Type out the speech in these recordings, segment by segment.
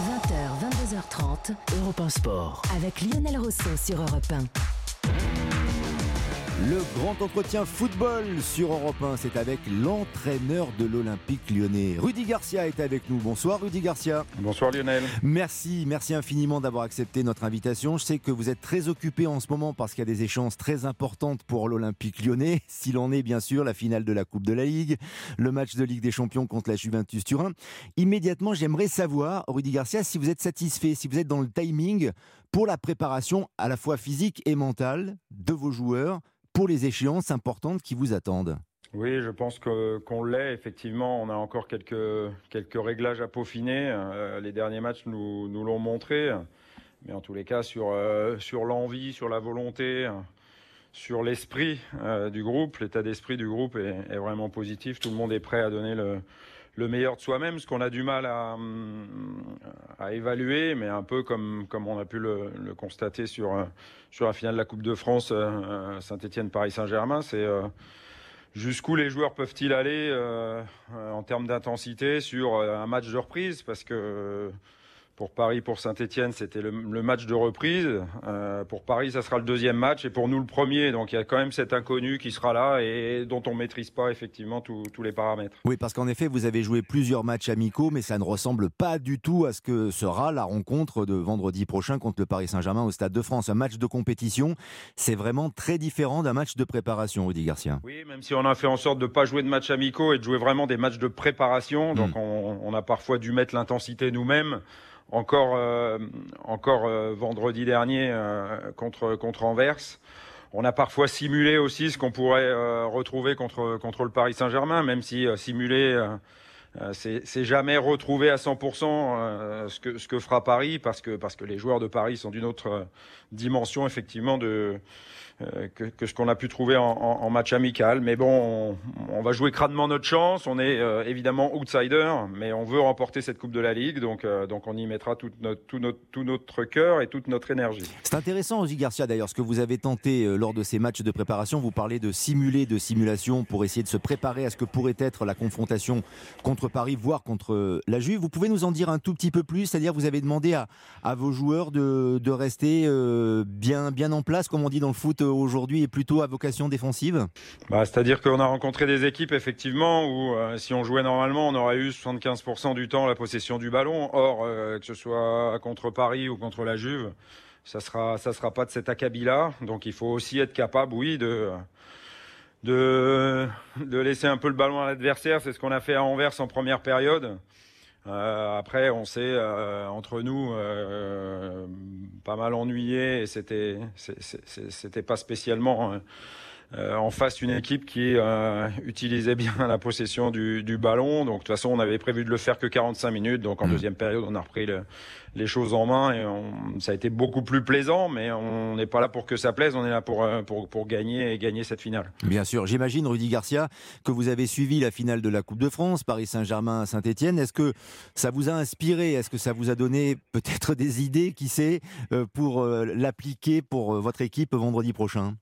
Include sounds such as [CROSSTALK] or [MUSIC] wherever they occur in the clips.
20h, 22h30, Europe 1 Sport. Avec Lionel Rousseau sur Europe 1. Le grand entretien football sur Europe 1, c'est avec l'entraîneur de l'Olympique lyonnais. Rudy Garcia est avec nous. Bonsoir Rudy Garcia. Bonsoir Lionel. Merci, merci infiniment d'avoir accepté notre invitation. Je sais que vous êtes très occupé en ce moment parce qu'il y a des échéances très importantes pour l'Olympique lyonnais. S'il en est bien sûr la finale de la Coupe de la Ligue, le match de Ligue des Champions contre la Juventus Turin. Immédiatement, j'aimerais savoir, Rudy Garcia, si vous êtes satisfait, si vous êtes dans le timing pour la préparation à la fois physique et mentale de vos joueurs pour les échéances importantes qui vous attendent oui, je pense qu'on l'est. Effectivement, on a encore quelques, quelques réglages à peaufiner. Euh, les derniers matchs nous, l'ont montré. Mais en tous les cas, sur, euh, sur l'envie, sur la volonté, sur l'esprit euh, du groupe, l'état d'esprit du groupe est, vraiment positif. Tout le monde est prêt à donner le, le meilleur de soi-même, ce qu'on a du mal à, à, évaluer, mais un peu comme, comme on a pu le, le constater sur, sur la finale de la Coupe de France euh, Saint-Étienne-Paris-Saint-Germain, c'est euh, jusqu'où les joueurs peuvent-ils aller euh, en termes d'intensité sur un match de reprise, parce que pour Paris, pour Saint-Etienne, c'était le, le, match de reprise. Euh, pour Paris, ça sera le deuxième match et pour nous le premier. Donc il y a quand même cet inconnu qui sera là et dont on ne maîtrise pas effectivement tous les paramètres. Oui, parce qu'en effet, vous avez joué plusieurs matchs amicaux, mais ça ne ressemble pas du tout à ce que sera la rencontre de vendredi prochain contre le Paris Saint-Germain au Stade de France. Un match de compétition, c'est vraiment très différent d'un match de préparation, Rudy Garcia. Oui, même si on a fait en sorte de ne pas jouer de matchs amicaux et de jouer vraiment des matchs de préparation. Donc mmh. on, on a parfois dû mettre l'intensité nous-mêmes encore, euh, encore euh, vendredi dernier euh, contre, contre Anvers. On a parfois simulé aussi ce qu'on pourrait euh, retrouver contre, contre le Paris Saint-Germain, même si simuler, c'est jamais retrouver à 100% ce, que, ce que fera Paris, parce que, parce que les joueurs de Paris sont d'une autre dimension, effectivement, de, euh, que, que, ce qu'on a pu trouver en, match amical. Mais bon, on, va jouer crânement notre chance. On est euh, évidemment outsider, mais on veut remporter cette Coupe de la Ligue. Donc, euh, on y mettra tout notre, cœur et toute notre énergie. C'est intéressant, Ozzy Garcia, d'ailleurs, ce que vous avez tenté euh, lors de ces matchs de préparation. Vous parlez de simuler, de simulation pour essayer de se préparer à ce que pourrait être la confrontation contre Paris, voire contre la Juve. Vous pouvez nous en dire un tout petit peu plus? C'est-à-dire, vous avez demandé à, vos joueurs de, rester bien en place, comme on dit dans le foot aujourd'hui est plutôt à vocation défensive bah, C'est-à-dire qu'on a rencontré des équipes effectivement où euh, si on jouait normalement on aurait eu 75% du temps la possession du ballon. Or, euh, que ce soit contre Paris ou contre la Juve, ça sera, ça sera pas de cet acabit-là. Donc il faut aussi être capable, oui, de... De, de laisser un peu le ballon à l'adversaire, c'est ce qu'on a fait à Anvers en première période. Euh, après, on s'est euh, entre nous euh, pas mal ennuyé et c'était c'était pas spécialement euh, en face une équipe qui euh, utilisait bien la possession du, du, ballon. Donc de toute façon, on avait prévu de le faire que 45 minutes. Donc en mmh. deuxième période, on a repris le, les choses en main et on, ça a été beaucoup plus plaisant. Mais on n'est pas là pour que ça plaise. On est là pour euh, pour, pour gagner et gagner cette finale. Bien sûr. J'imagine, Rudy Garcia, que vous avez suivi la finale de la Coupe de France, Paris Saint-Germain, Saint-Étienne. Est-ce que ça vous a inspiré? Est-ce que ça vous a donné peut-être des idées, qui sait, pour l'appliquer pour votre équipe vendredi prochain?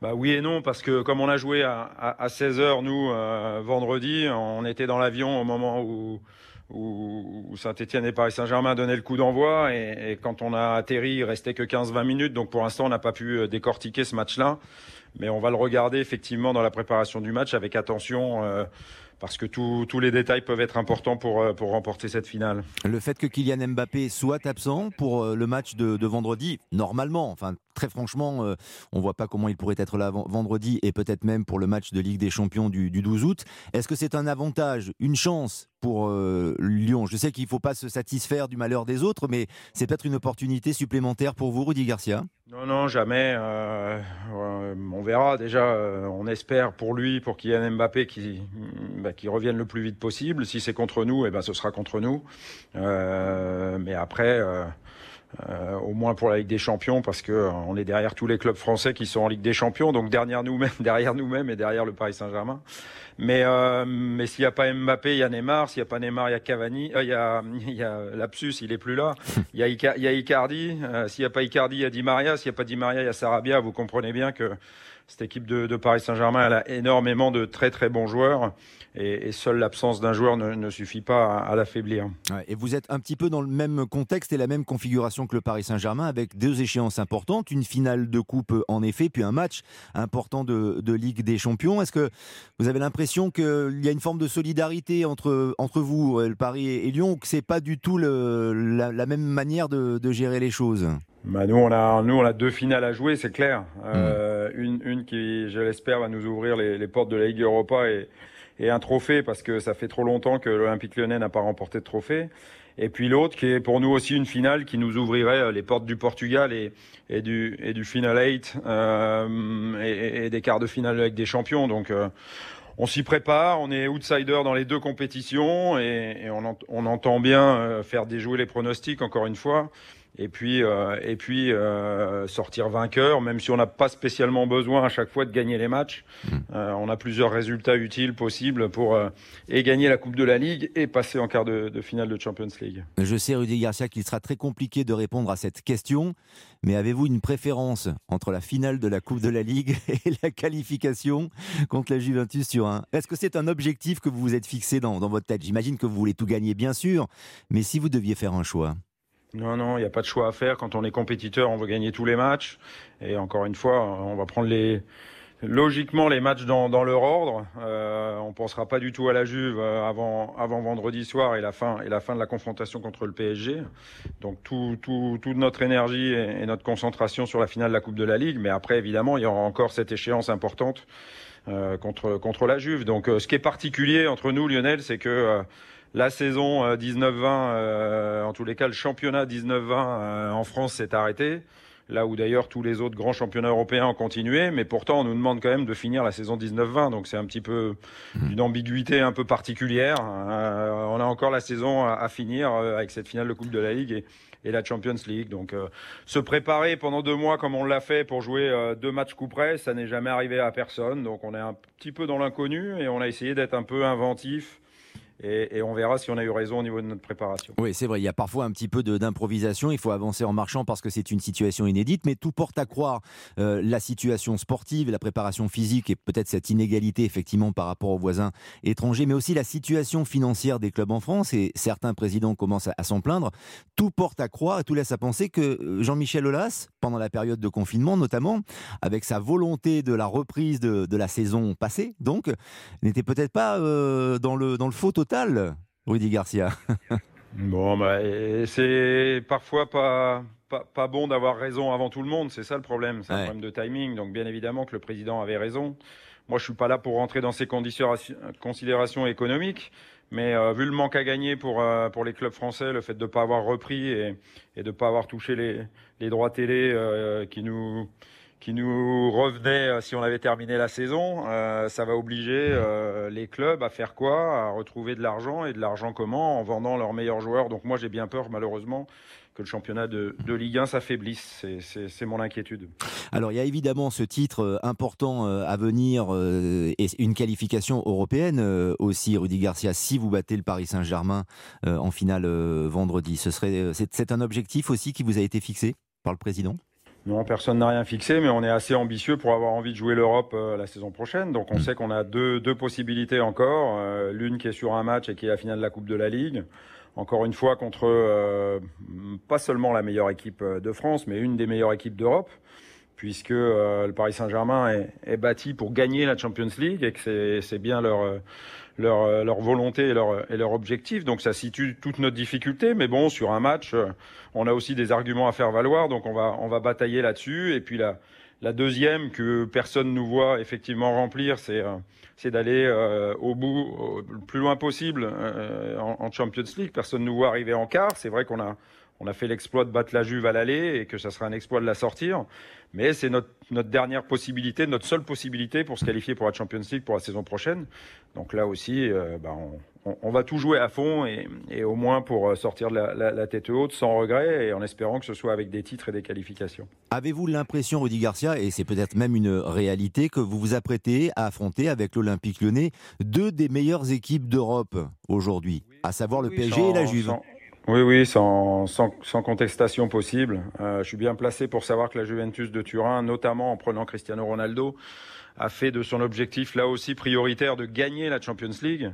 Bah oui et non, parce que comme on a joué à, à, à 16h, nous, euh, vendredi, on était dans l'avion au moment où, Saint-Etienne et Paris Saint-Germain donnaient le coup d'envoi. Et, quand on a atterri, il restait que 15-20 minutes. Donc pour l'instant, on n'a pas pu euh, décortiquer ce match-là. Mais on va le regarder effectivement dans la préparation du match avec attention. Euh, parce que tous les détails peuvent être importants pour, remporter cette finale. Le fait que Kylian Mbappé soit absent pour le match de vendredi, normalement, enfin très franchement, euh, on voit pas comment il pourrait être là vendredi et peut-être même pour le match de Ligue des Champions du, du 12 août. Est-ce que c'est un avantage, une chance pour euh, Lyon? Je sais qu'il ne faut pas se satisfaire du malheur des autres, mais c'est peut-être une opportunité supplémentaire pour vous, Rudy Garcia? Non, non, jamais. Euh, on verra. Déjà, on espère pour lui, pour Kylian Mbappé, bah, qui revienne le plus vite possible. Si c'est contre nous, eh ben, ce sera contre nous. mais après euh, au moins pour la Ligue des Champions, parce que euh, on est derrière tous les clubs français qui sont en Ligue des Champions, donc derrière nous-mêmes, [LAUGHS] derrière nous-mêmes et derrière le Paris Saint-Germain. Mais euh, mais s'il n'y a pas Mbappé, il y a Neymar. S'il n'y a pas Neymar, il y a Cavani. Euh, il y a il y a Lapsus, il est plus là. Il y a il y a Icardi. s'il n'y a pas Icardi, il y a Di Maria. S'il n'y a pas Di Maria, il y a Sarabia. Vous comprenez bien que cette équipe de, Paris Saint-Germain, elle a énormément de très très bons joueurs et, seule l'absence d'un joueur ne, suffit pas à, l'affaiblir. et vous êtes un petit peu dans le même contexte et la même configuration que le Paris Saint-Germain avec deux échéances importantes, une finale de coupe en effet, puis un match important de, Ligue des Champions. Est-ce que vous avez l'impression qu'il y a une forme de solidarité entre, entre vous, le Paris et, Lyon, ou que c'est pas du tout le, la, même manière de, de gérer les choses bah nous, on a, nous, on a deux finales à jouer, c'est clair. Euh, une, une qui, je l'espère, va nous ouvrir les, les, portes de la Ligue Europa et, et un trophée parce que ça fait trop longtemps que l'Olympique lyonnais n'a pas remporté de trophée. Et puis l'autre qui est pour nous aussi une finale qui nous ouvrirait euh, les portes du Portugal et, et du, et du Final 8 euh, et, et, des quarts de finale avec des champions. Donc euh, on s'y prépare, on est outsider dans les deux compétitions et, on, on, entend bien euh, faire déjouer les pronostics encore une fois et puis euh, et puis euh, sortir vainqueur, même si on n'a pas spécialement besoin à chaque fois de gagner les matchs. Hmm. Euh, on a plusieurs résultats utiles possibles pour et gagner la Coupe de la Ligue et passer en quart de, finale de Champions League. Je sais Rudy Garcia qu'il sera très compliqué de répondre à cette question, mais avez-vous une préférence entre la finale de la Coupe de la Ligue [LAUGHS] et la qualification contre la Juventus sur un Est-ce que c'est un objectif que vous vous êtes fixé dans, dans votre tête? J'imagine que vous voulez tout gagner, bien sûr, mais si vous deviez faire un choix non, non, il n'y a pas de choix à faire. Quand on est compétiteur, on veut gagner tous les matchs. Et encore une fois, on va prendre les, logiquement les matchs dans, dans leur ordre. Euh, on pensera pas du tout à la Juve euh, avant, avant vendredi soir et la fin et la fin de la confrontation contre le PSG. Donc tout, tout, toute notre énergie et, notre concentration sur la finale de la Coupe de la Ligue. Mais après, évidemment, il y aura encore cette échéance importante euh, contre contre la Juve. Donc euh, ce qui est particulier entre nous, Lionel, c'est que euh, la saison 19-20, euh, euh, en tous les cas le championnat 19-20 euh, en France s'est arrêté. Là où d'ailleurs tous les autres grands championnats européens ont continué, mais pourtant on nous demande quand même de finir la saison 19-20, donc c'est un petit peu mmh. une ambiguïté un peu particulière. on a encore la saison à, finir avec cette finale de Coupe de la Ligue et, la Champions League. Donc se préparer pendant deux mois comme on l'a fait pour jouer deux matchs coup près, ça n'est jamais arrivé à personne. Donc on est un petit peu dans l'inconnu et on a essayé d'être un peu inventif et, on verra si on a eu raison au niveau de notre préparation. Oui, c'est vrai, il y a parfois un petit peu d'improvisation, il faut avancer en marchant parce que c'est une situation inédite, mais tout porte à croire euh, la situation sportive, la préparation physique et peut-être cette inégalité effectivement par rapport aux voisins étrangers, mais aussi la situation financière des clubs en France, et certains présidents commencent à, s'en plaindre, tout porte à croire et tout laisse à penser que euh, Jean-Michel Aulas, pendant la période de confinement notamment, avec sa volonté de la reprise de, la saison passée, donc, n'était peut-être pas euh, dans, le, dans le faux total Rudy Garcia [LAUGHS] Bon, bah, c'est parfois pas, pas, bon d'avoir raison avant tout le monde, c'est ça le problème, c'est un problème de timing. Donc bien évidemment que le président avait raison. Moi, je suis pas là pour rentrer dans ces considérations économiques, mais euh, vu le manque à gagner pour, euh, pour les clubs français, le fait de ne pas avoir repris et, et de ne pas avoir touché les, les droits télé euh, qui nous qui nous revenait euh, si on avait terminé la saison. Euh, ça va obliger euh, les clubs à faire quoi? À retrouver de l'argent et de l'argent comment En vendant leurs meilleurs joueurs. Donc moi j'ai bien peur malheureusement que le championnat de, Ligue 1 s'affaiblisse. C'est mon inquiétude. Alors il y a évidemment ce titre important à venir et une qualification européenne aussi, Rudy Garcia, si vous battez le Paris Saint-Germain en finale vendredi. C'est un objectif aussi qui vous a été fixé par le président? Non, personne n'a rien fixé, mais on est assez ambitieux pour avoir envie de jouer l'Europe euh, la saison prochaine. Donc on mm. sait qu'on a deux, deux possibilités encore. Euh, l'une qui est sur un match et qui est la finale de la Coupe de la Ligue. Encore une fois contre euh, pas seulement la meilleure équipe de France, mais une des meilleures équipes d'Europe, puisque le Paris Saint-Germain est, est, bâti pour gagner la Champions League et que c'est bien leur leur, euh, leur volonté et leur, et leur objectif. Donc ça situe toute notre difficulté. Mais bon, sur un match, euh, on a aussi des arguments à faire valoir. Donc on va, on va batailler là-dessus. Et puis la, la deuxième que personne nous voit effectivement remplir, c'est euh, c'est d'aller au bout, le plus loin possible en, en, Champions League. Personne nous voit arriver en quart. C'est vrai qu'on a on a fait l'exploit de battre la Juve à l'aller et que ça sera un exploit de la sortir. Mais c'est notre, notre dernière possibilité, notre seule possibilité pour se qualifier pour la Champions League pour la saison prochaine. Donc là aussi, euh, bah on, on, va tout jouer à fond et, et au moins pour euh, sortir de la, la, la, tête haute sans regret et en espérant que ce soit avec des titres et des qualifications. Avez-vous l'impression, Rudy Garcia, et c'est peut-être même une réalité, que vous vous apprêtez à affronter avec l'Olympique lyonnais deux des meilleures équipes d'Europe aujourd'hui, à savoir le PSG et la Juve? Oui, oui, sans, sans, contestation possible. Euh, je suis bien placé pour savoir que la Juventus de Turin, notamment en prenant Cristiano Ronaldo, a fait de son objectif là aussi prioritaire de gagner la Champions League.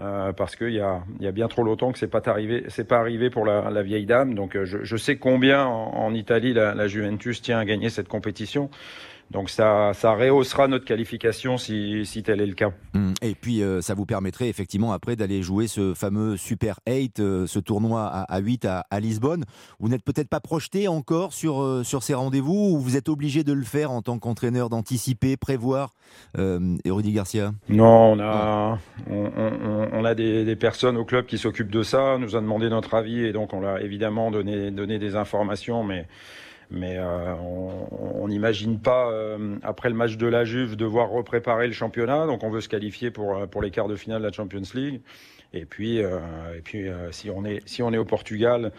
Euh, parce qu'il y a, y a bien trop longtemps que c'est pas arrivé, c'est pas arrivé pour la, la vieille dame. Donc euh, je, je sais combien en, en Italie la, la, Juventus tient à gagner cette compétition. Donc ça, ça rehaussera notre qualification si, si tel est le cas. Mmh. Et puis euh, ça vous permettrait effectivement après d'aller jouer ce fameux Super 8, euh, ce tournoi à, à 8 à, à, Lisbonne. Vous n'êtes peut-être pas projeté encore sur, euh, sur ces rendez-vous ou vous êtes obligé de le faire en tant qu'entraîneur, d'anticiper, prévoir Et Rudy Garcia? Non, on a, on, on, on a des, des, personnes au club qui s'occupent de ça, nous a demandé notre avis et donc on l'a évidemment donné, donné des informations, mais mais euh, on n'imagine pas, euh, après le match de la Juve, devoir repréparer le championnat. Donc on veut se qualifier pour, pour les quarts de finale de la Champions League. Et puis, euh, et puis euh, si, on est, si on est au Portugal,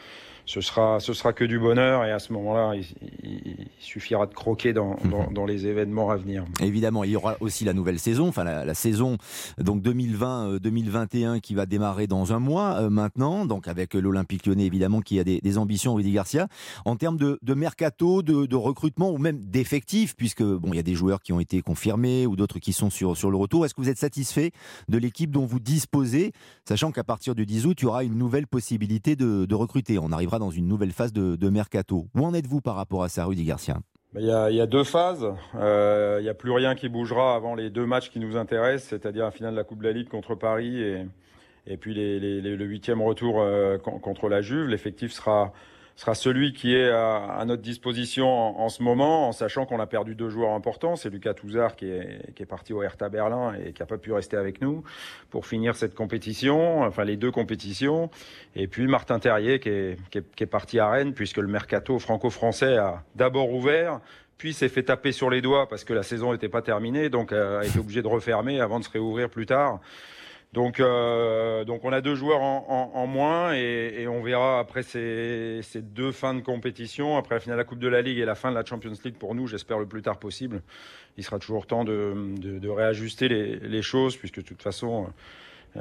ce sera, ce sera que du bonheur et à ce moment-là, il, il, suffira de croquer dans, dans, dans, les événements à venir. Évidemment, il y aura aussi la nouvelle saison, enfin la, la saison donc 2020-2021 euh, qui va démarrer dans un mois euh, maintenant, donc avec l'Olympique Lyonnais évidemment qui a des, des, ambitions, Rudy Garcia, en termes de, de mercato, de, de, recrutement ou même d'effectifs, puisque bon, il y a des joueurs qui ont été confirmés ou d'autres qui sont sur, sur le retour. Est-ce que vous êtes satisfait de l'équipe dont vous disposez, sachant qu'à partir du 10 août, il y aura une nouvelle possibilité de, de recruter? On arrivera dans une nouvelle phase de, mercato. Où en êtes-vous par rapport à ça, Rudy Garcia? Il y, a, deux phases. Euh, il n'y a plus rien qui bougera avant les deux matchs qui nous intéressent, c'est-à-dire la finale de la Coupe de la Ligue contre Paris et, puis le huitième retour euh, contre la Juve. L'effectif sera, sera celui qui est à, notre disposition en, ce moment, en sachant qu'on a perdu deux joueurs importants. C'est Lucas Touzard qui est, parti au Hertha Berlin et qui n'a pas pu rester avec nous pour finir cette compétition, enfin les deux compétitions. Et puis Martin Terrier qui est, qui est, qui est parti à Rennes puisque le mercato franco-français a d'abord ouvert puis s'est fait taper sur les doigts parce que la saison n'était pas terminée, donc euh, a été obligé de refermer avant de se réouvrir plus tard. Donc, euh, donc on a deux joueurs en, moins et, on verra après ces, deux fins de compétition, après la finale de la Coupe de la Ligue et la fin de la Champions League pour nous, j'espère le plus tard possible. Il sera toujours temps de, réajuster les, choses puisque de toute façon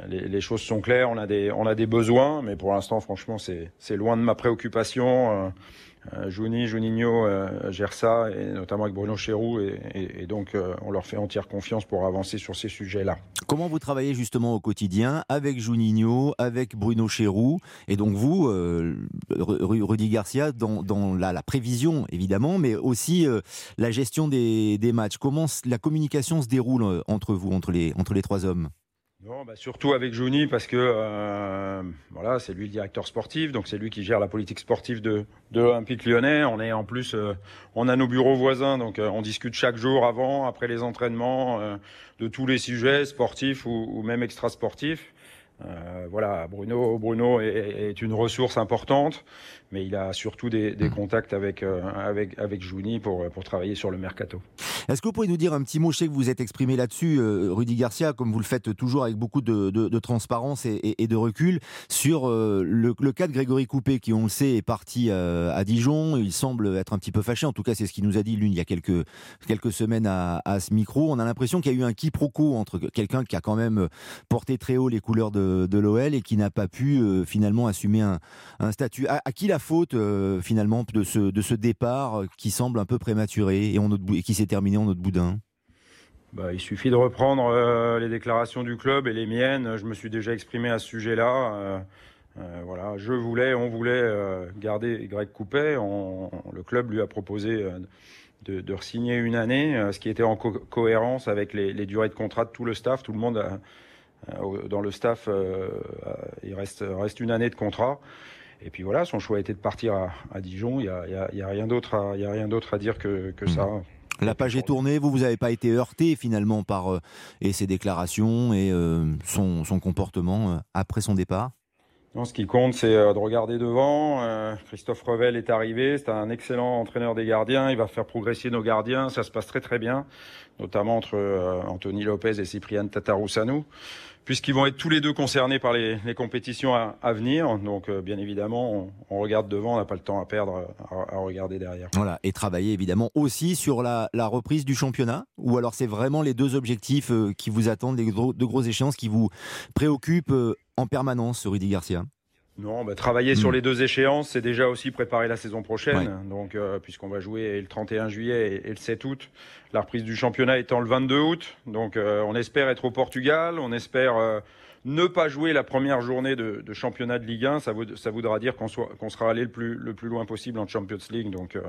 les, choses sont claires, on a des, on a des besoins, mais pour l'instant franchement c'est loin de ma préoccupation. Euh, euh, Juni, Juninho euh, gère ça, et notamment avec Bruno Chéroux, et, donc euh, on leur fait entière confiance pour avancer sur ces sujets-là. Comment vous travaillez justement au quotidien avec Juninho, avec Bruno Chéroux, et donc vous, Rudy Garcia, dans, dans la, la, prévision évidemment, mais aussi la gestion des, des matchs. Comment la communication se déroule entre vous, entre les, entre les trois hommes? Bah surtout avec Jouni parce que euh, voilà, c'est lui le directeur sportif, donc c'est lui qui gère la politique sportive de, de l'Olympique Lyonnais. On est en plus, euh, on a nos bureaux voisins, donc euh, on discute chaque jour avant, après les entraînements, de tous les sujets sportifs ou, même extrasportifs. Voilà, Bruno, Bruno est, une ressource importante, mais il a surtout des, des contacts avec euh, avec avec Jouni pour pour travailler sur le mercato. Est-ce que vous pouvez nous dire un petit mot? Je sais que vous êtes exprimé là-dessus, euh, Rudy Garcia, comme vous le faites toujours avec beaucoup de, de, de transparence et, et, et, de recul, sur euh, le, le, cas de Grégory Coupé, qui on le sait est parti euh, à Dijon. Il semble être un petit peu fâché. En tout cas, c'est ce qu'il nous a dit l'une il y a quelques quelques semaines à, à ce micro. On a l'impression qu'il y a eu un quiproquo entre quelqu'un qui a quand même porté très haut les couleurs de de, l'OL et qui n'a pas pu euh, finalement assumer un, un statut. À, à, qui la faute euh, finalement de ce, départ qui semble un peu prématuré et, qui s'est terminé en notre boudin? Bah, il suffit de reprendre euh, les déclarations du club et les miennes. Je me suis déjà exprimé à ce sujet-là. Euh, euh, voilà, je voulais, on voulait garder Greg Coupet. Le club lui a proposé de, de signer une année, ce qui était en co cohérence avec les, durées de contrat de tout le staff. Tout le monde euh, dans le staff, euh, il reste une année de contrat. Et puis voilà, son choix a été de partir à, à Dijon. Il n'y a, y a, a, rien d'autre à, dire que, que ça. La page est tournée, vous, vous n'avez pas été heurté finalement par euh, et ses déclarations et euh, son, son, comportement euh, après son départ? Non, ce qui compte, c'est de regarder devant. Christophe Revel est arrivé, c'est un excellent entraîneur des gardiens. Il va faire progresser nos gardiens. Ça se passe très très bien, notamment entre Anthony Lopez et Cyprien Tataroussanou, puisqu'ils vont être tous les deux concernés par les, compétitions à, venir. Donc, euh, bien évidemment, on, regarde devant, on n'a pas le temps à perdre à, regarder derrière. Voilà, et travailler évidemment aussi sur la, reprise du championnat, ou alors c'est vraiment les deux objectifs qui vous attendent, les gros, de grosses échéances qui vous préoccupent en permanence, Rudy Garcia? Non, bah, travailler sur hmm. les deux échéances, c'est déjà aussi préparer la saison prochaine. Donc, euh, puisqu'on va jouer le 31 juillet et, le 7 août, la reprise du championnat étant le 22 août. Donc, euh, on espère être au Portugal, on espère euh, ne pas jouer la première journée de, championnat de Ligue 1, ça, ça voudra dire qu'on sera allé le plus, le plus loin possible en Champions League. Donc, euh,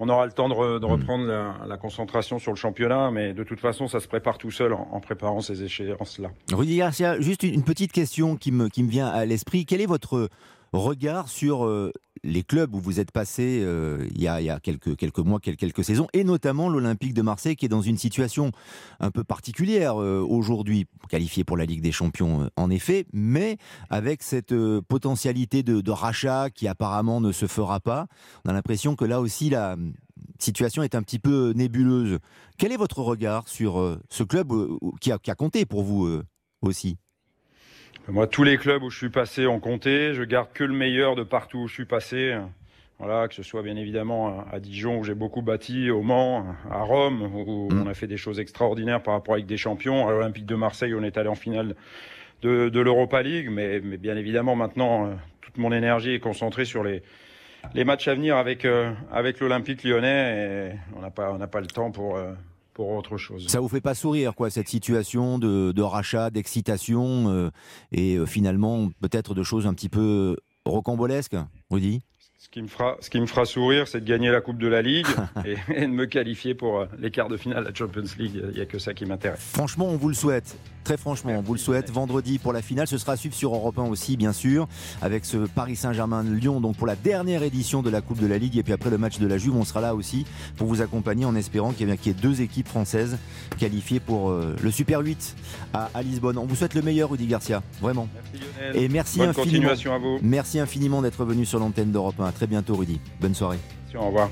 on aura le temps de, hmm. reprendre la, concentration sur le championnat, mais de toute façon, ça se prépare tout seul en, préparant ces échéances-là. Rudy Garcia, juste une, petite question qui me, qui me vient à l'esprit. Quel est votre regard sur euh, les clubs où vous êtes passé euh, il, y a, quelques, mois, quelques, saisons, et notamment l'Olympique de Marseille qui est dans une situation un peu particulière euh, aujourd'hui, qualifié pour la Ligue des Champions en effet, mais avec cette potentialité de, rachat qui apparemment ne se fera pas. On a l'impression que là aussi la situation est un petit peu nébuleuse. Quel est votre regard sur ce club qui a compté pour vous aussi? Moi, tous les clubs où je suis passé ont compté. Je garde que le meilleur de partout où je suis passé. Voilà, que ce soit bien évidemment à Dijon où j'ai beaucoup bâti, au Mans, à Rome où mm. on a fait des choses extraordinaires par rapport avec des champions, à l'Olympique de Marseille où on est allé en finale de, de l'Europa League. Mais, mais, bien évidemment maintenant, euh, toute mon énergie est concentrée sur les, les matchs à venir avec, euh, avec l'Olympique lyonnais et on n'a pas, on n'a pas le temps pour, euh, Ça vous fait pas sourire, quoi, cette situation de, rachat, d'excitation euh, et euh, finalement peut-être de choses un petit peu rocambolesques, Rudy? Ce qui me fera, ce qui me fera sourire, c'est de gagner la Coupe de la Ligue [LAUGHS] et, de me qualifier pour euh, les quarts de finale de la Champions League. Il n'y a que ça qui m'intéresse. Franchement, on vous le souhaite. Très franchement, on vous le souhaite. Vendredi pour la finale, ce sera à suivre sur Europe 1 aussi, bien sûr, avec ce Paris Saint-Germain-Lyon, donc pour la dernière édition de la Coupe de la Ligue. Et puis après le match de la Juve, on sera là aussi pour vous accompagner en espérant qu'il y, ait deux équipes françaises qualifiées pour euh, le Super 8 à, Lisbonne. On vous souhaite le meilleur, Rudy Garcia. Vraiment. Merci Lionel. Et merci Bonne infiniment. Continuation à vous. Merci infiniment d'être venu sur l'antenne d'Europe 1. Très bientôt, Rudy. Bonne soirée. Au revoir.